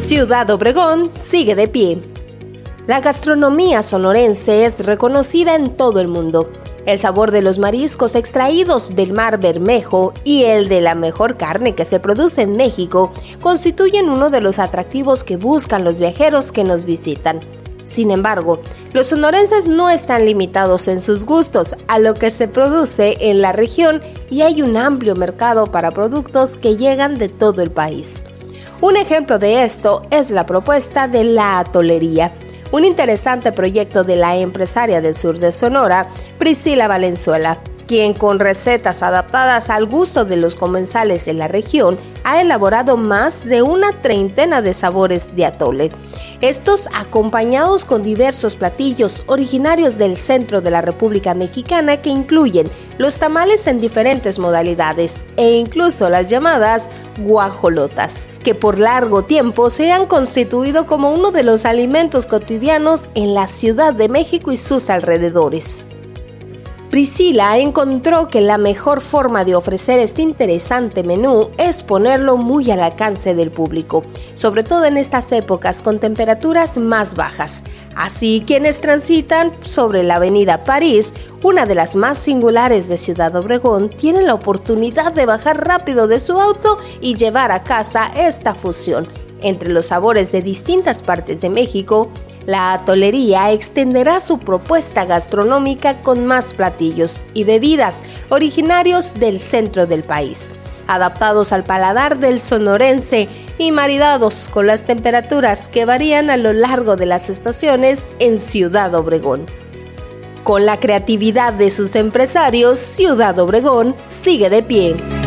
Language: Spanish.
Ciudad Obregón sigue de pie. La gastronomía sonorense es reconocida en todo el mundo. El sabor de los mariscos extraídos del mar Bermejo y el de la mejor carne que se produce en México constituyen uno de los atractivos que buscan los viajeros que nos visitan. Sin embargo, los sonorenses no están limitados en sus gustos a lo que se produce en la región y hay un amplio mercado para productos que llegan de todo el país. Un ejemplo de esto es la propuesta de la atolería, un interesante proyecto de la empresaria del sur de Sonora, Priscila Valenzuela, quien con recetas adaptadas al gusto de los comensales en la región ha elaborado más de una treintena de sabores de atole. Estos acompañados con diversos platillos originarios del centro de la República Mexicana que incluyen los tamales en diferentes modalidades e incluso las llamadas guajolotas, que por largo tiempo se han constituido como uno de los alimentos cotidianos en la Ciudad de México y sus alrededores. Priscila encontró que la mejor forma de ofrecer este interesante menú es ponerlo muy al alcance del público, sobre todo en estas épocas con temperaturas más bajas. Así, quienes transitan sobre la avenida París, una de las más singulares de Ciudad Obregón, tienen la oportunidad de bajar rápido de su auto y llevar a casa esta fusión entre los sabores de distintas partes de México, la atolería extenderá su propuesta gastronómica con más platillos y bebidas originarios del centro del país, adaptados al paladar del sonorense y maridados con las temperaturas que varían a lo largo de las estaciones en Ciudad Obregón. Con la creatividad de sus empresarios, Ciudad Obregón sigue de pie.